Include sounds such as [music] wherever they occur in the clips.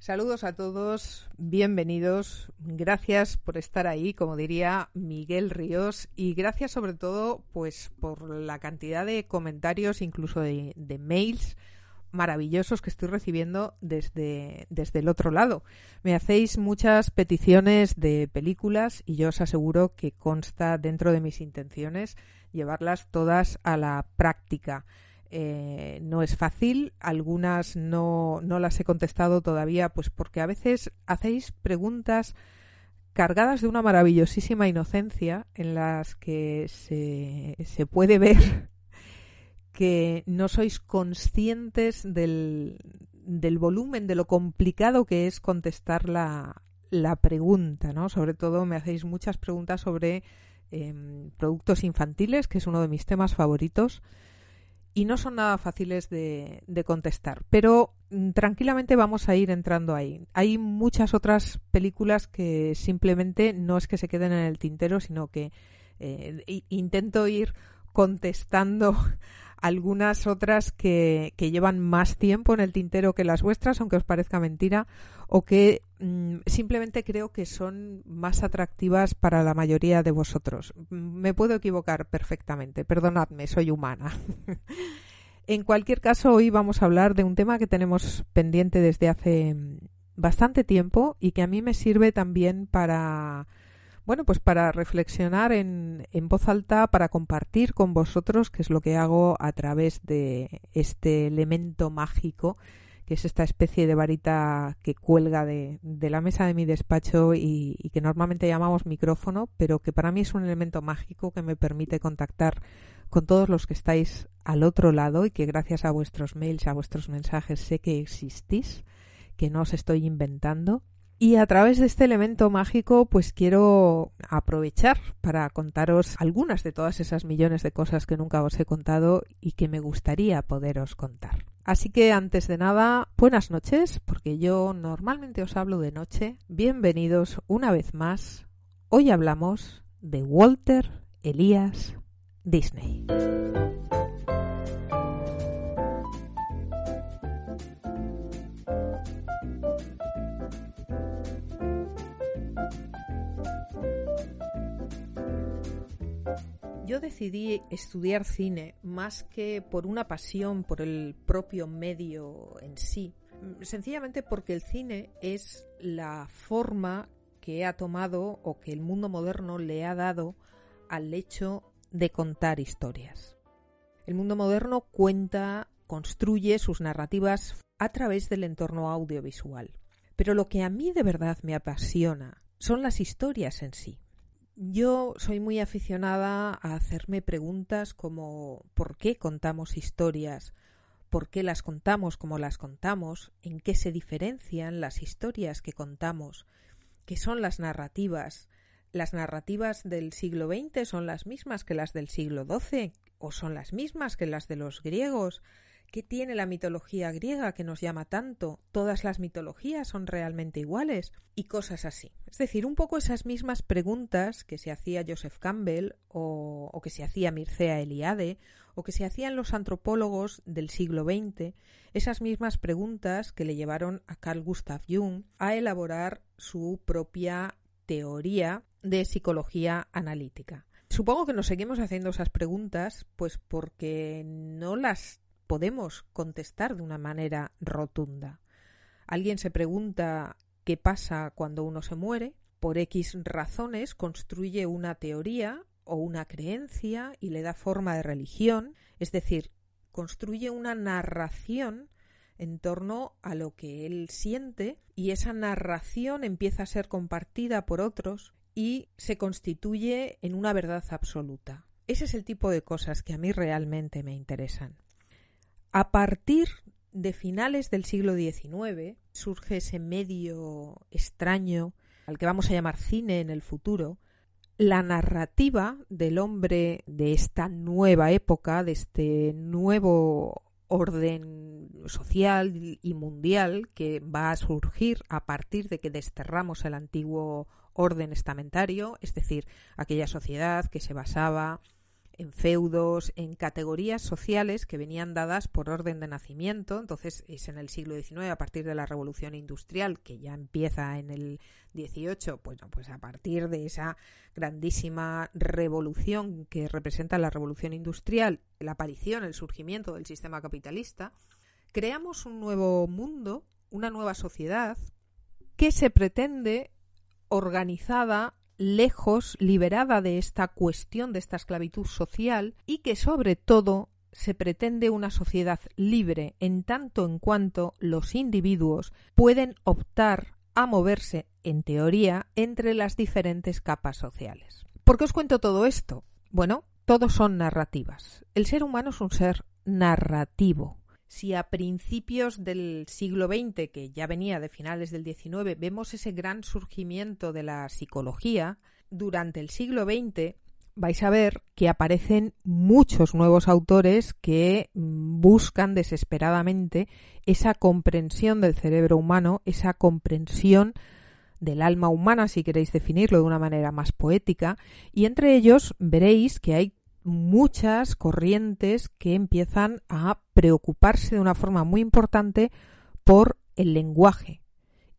Saludos a todos, bienvenidos, gracias por estar ahí, como diría Miguel Ríos, y gracias sobre todo pues por la cantidad de comentarios, incluso de, mails maravillosos que estoy recibiendo desde, desde el otro lado. Me hacéis muchas peticiones de películas y yo os aseguro que consta dentro de mis intenciones llevarlas todas a la práctica. Eh, no es fácil, algunas no, no las he contestado todavía, pues porque a veces hacéis preguntas cargadas de una maravillosísima inocencia en las que se, se puede ver [laughs] que no sois conscientes del, del volumen, de lo complicado que es contestar la, la pregunta, ¿no? Sobre todo me hacéis muchas preguntas sobre em, productos infantiles, que es uno de mis temas favoritos y no son nada fáciles de, contestar. Pero mm, tranquilamente vamos a ir entrando ahí. Hay muchas otras películas que simplemente no es que se queden en el tintero, sino que eh, intento ir contestando [laughs] algunas otras que, que, llevan más tiempo en el tintero que las vuestras, aunque os parezca mentira, o que simplemente creo que son más atractivas para la mayoría de vosotros. Me puedo equivocar perfectamente, perdonadme, soy humana. [laughs] en cualquier caso, hoy vamos a hablar de un tema que tenemos pendiente desde hace mm, bastante tiempo y que a mí me sirve también para bueno, pues para reflexionar en, en, voz alta, para compartir con vosotros, que es lo que hago a través de este elemento mágico, que es esta especie de varita que cuelga de, de la mesa de mi despacho y, y, que normalmente llamamos micrófono, pero que para mí es un elemento mágico que me permite contactar con todos los que estáis al otro lado y que gracias a vuestros mails, a vuestros mensajes sé que existís, que no os estoy inventando y a través de este elemento mágico, pues quiero aprovechar para contaros algunas de todas esas millones de cosas que nunca os he contado y que me gustaría poderos contar. Así que antes de nada, buenas noches, porque yo normalmente os hablo de noche. Bienvenidos una vez más. Hoy hablamos de Walter Elías Disney. Yo decidí estudiar cine más que por una pasión por el propio medio en sí, sencillamente porque el cine es la forma que ha tomado o que el mundo moderno le ha dado al hecho de contar historias. El mundo moderno cuenta, construye sus narrativas a través del entorno audiovisual. Pero lo que a mí de verdad me apasiona son las historias en sí. Yo soy muy aficionada a hacerme preguntas como ¿por qué contamos historias? ¿Por qué las contamos como las contamos? ¿En qué se diferencian las historias que contamos? ¿Qué son las narrativas? ¿Las narrativas del siglo XX son las mismas que las del siglo XII? ¿O son las mismas que las de los griegos? ¿Qué tiene la mitología griega que nos llama tanto? ¿Todas las mitologías son realmente iguales? Y cosas así. Es decir, un poco esas mismas preguntas que se hacía Joseph Campbell o, que se hacía Mircea Eliade o que se hacían los antropólogos del siglo XX, esas mismas preguntas que le llevaron a Carl Gustav Jung a elaborar su propia teoría de psicología analítica. Supongo que nos seguimos haciendo esas preguntas, pues porque no las podemos contestar de una manera rotunda. Alguien se pregunta qué pasa cuando uno se muere, por X razones construye una teoría o una creencia y le da forma de religión, es decir, construye una narración en torno a lo que él siente y esa narración empieza a ser compartida por otros y se constituye en una verdad absoluta. Ese es el tipo de cosas que a mí realmente me interesan. A partir de finales del siglo XIX surge ese medio extraño al que vamos a llamar cine en el futuro, la narrativa del hombre de esta nueva época, de este nuevo orden social y mundial que va a surgir a partir de que desterramos el antiguo orden estamentario, es decir, aquella sociedad que se basaba en feudos, en categorías sociales que venían dadas por orden de nacimiento. Entonces es en el siglo XIX, a partir de la revolución industrial, que ya empieza en el XVIII, pues, pues a partir de esa grandísima revolución que representa la revolución industrial, la aparición, el surgimiento del sistema capitalista, creamos un nuevo mundo, una nueva sociedad que se pretende organizada lejos, liberada de esta cuestión de esta esclavitud social y que sobre todo se pretende una sociedad libre en tanto en cuanto los individuos pueden optar a moverse, en teoría, entre las diferentes capas sociales. ¿Por qué os cuento todo esto? Bueno, todos son narrativas. El ser humano es un ser narrativo si a principios del siglo XX, que ya venía de finales del XIX, vemos ese gran surgimiento de la psicología, durante el siglo XX vais a ver que aparecen muchos nuevos autores que mm, buscan desesperadamente esa comprensión del cerebro humano, esa comprensión del alma humana, si queréis definirlo de una manera más poética, y entre ellos veréis que hay muchas corrientes que empiezan a preocuparse de una forma muy importante por el lenguaje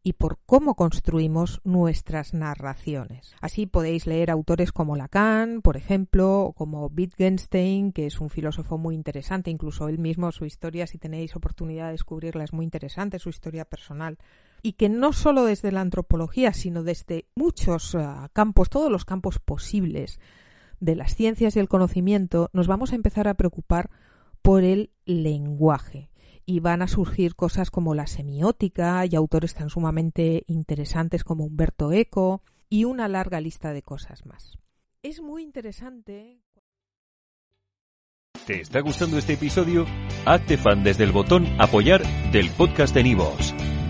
y por cómo construimos nuestras narraciones. Así podéis leer autores como Lacan, por ejemplo, o como Wittgenstein, que es un filósofo muy interesante, incluso él mismo, su historia, si tenéis oportunidad de descubrirla, es muy interesante, su historia personal y que no solo desde la antropología, sino desde muchos eh, campos, todos los campos posibles de las ciencias y el conocimiento, nos vamos a empezar a preocupar por el lenguaje. Y van a surgir cosas como la semiótica y autores tan sumamente interesantes como Humberto Eco y una larga lista de cosas más. Es muy interesante. ¿Te está gustando este episodio? Hazte fan desde el botón Apoyar del podcast de Nivos.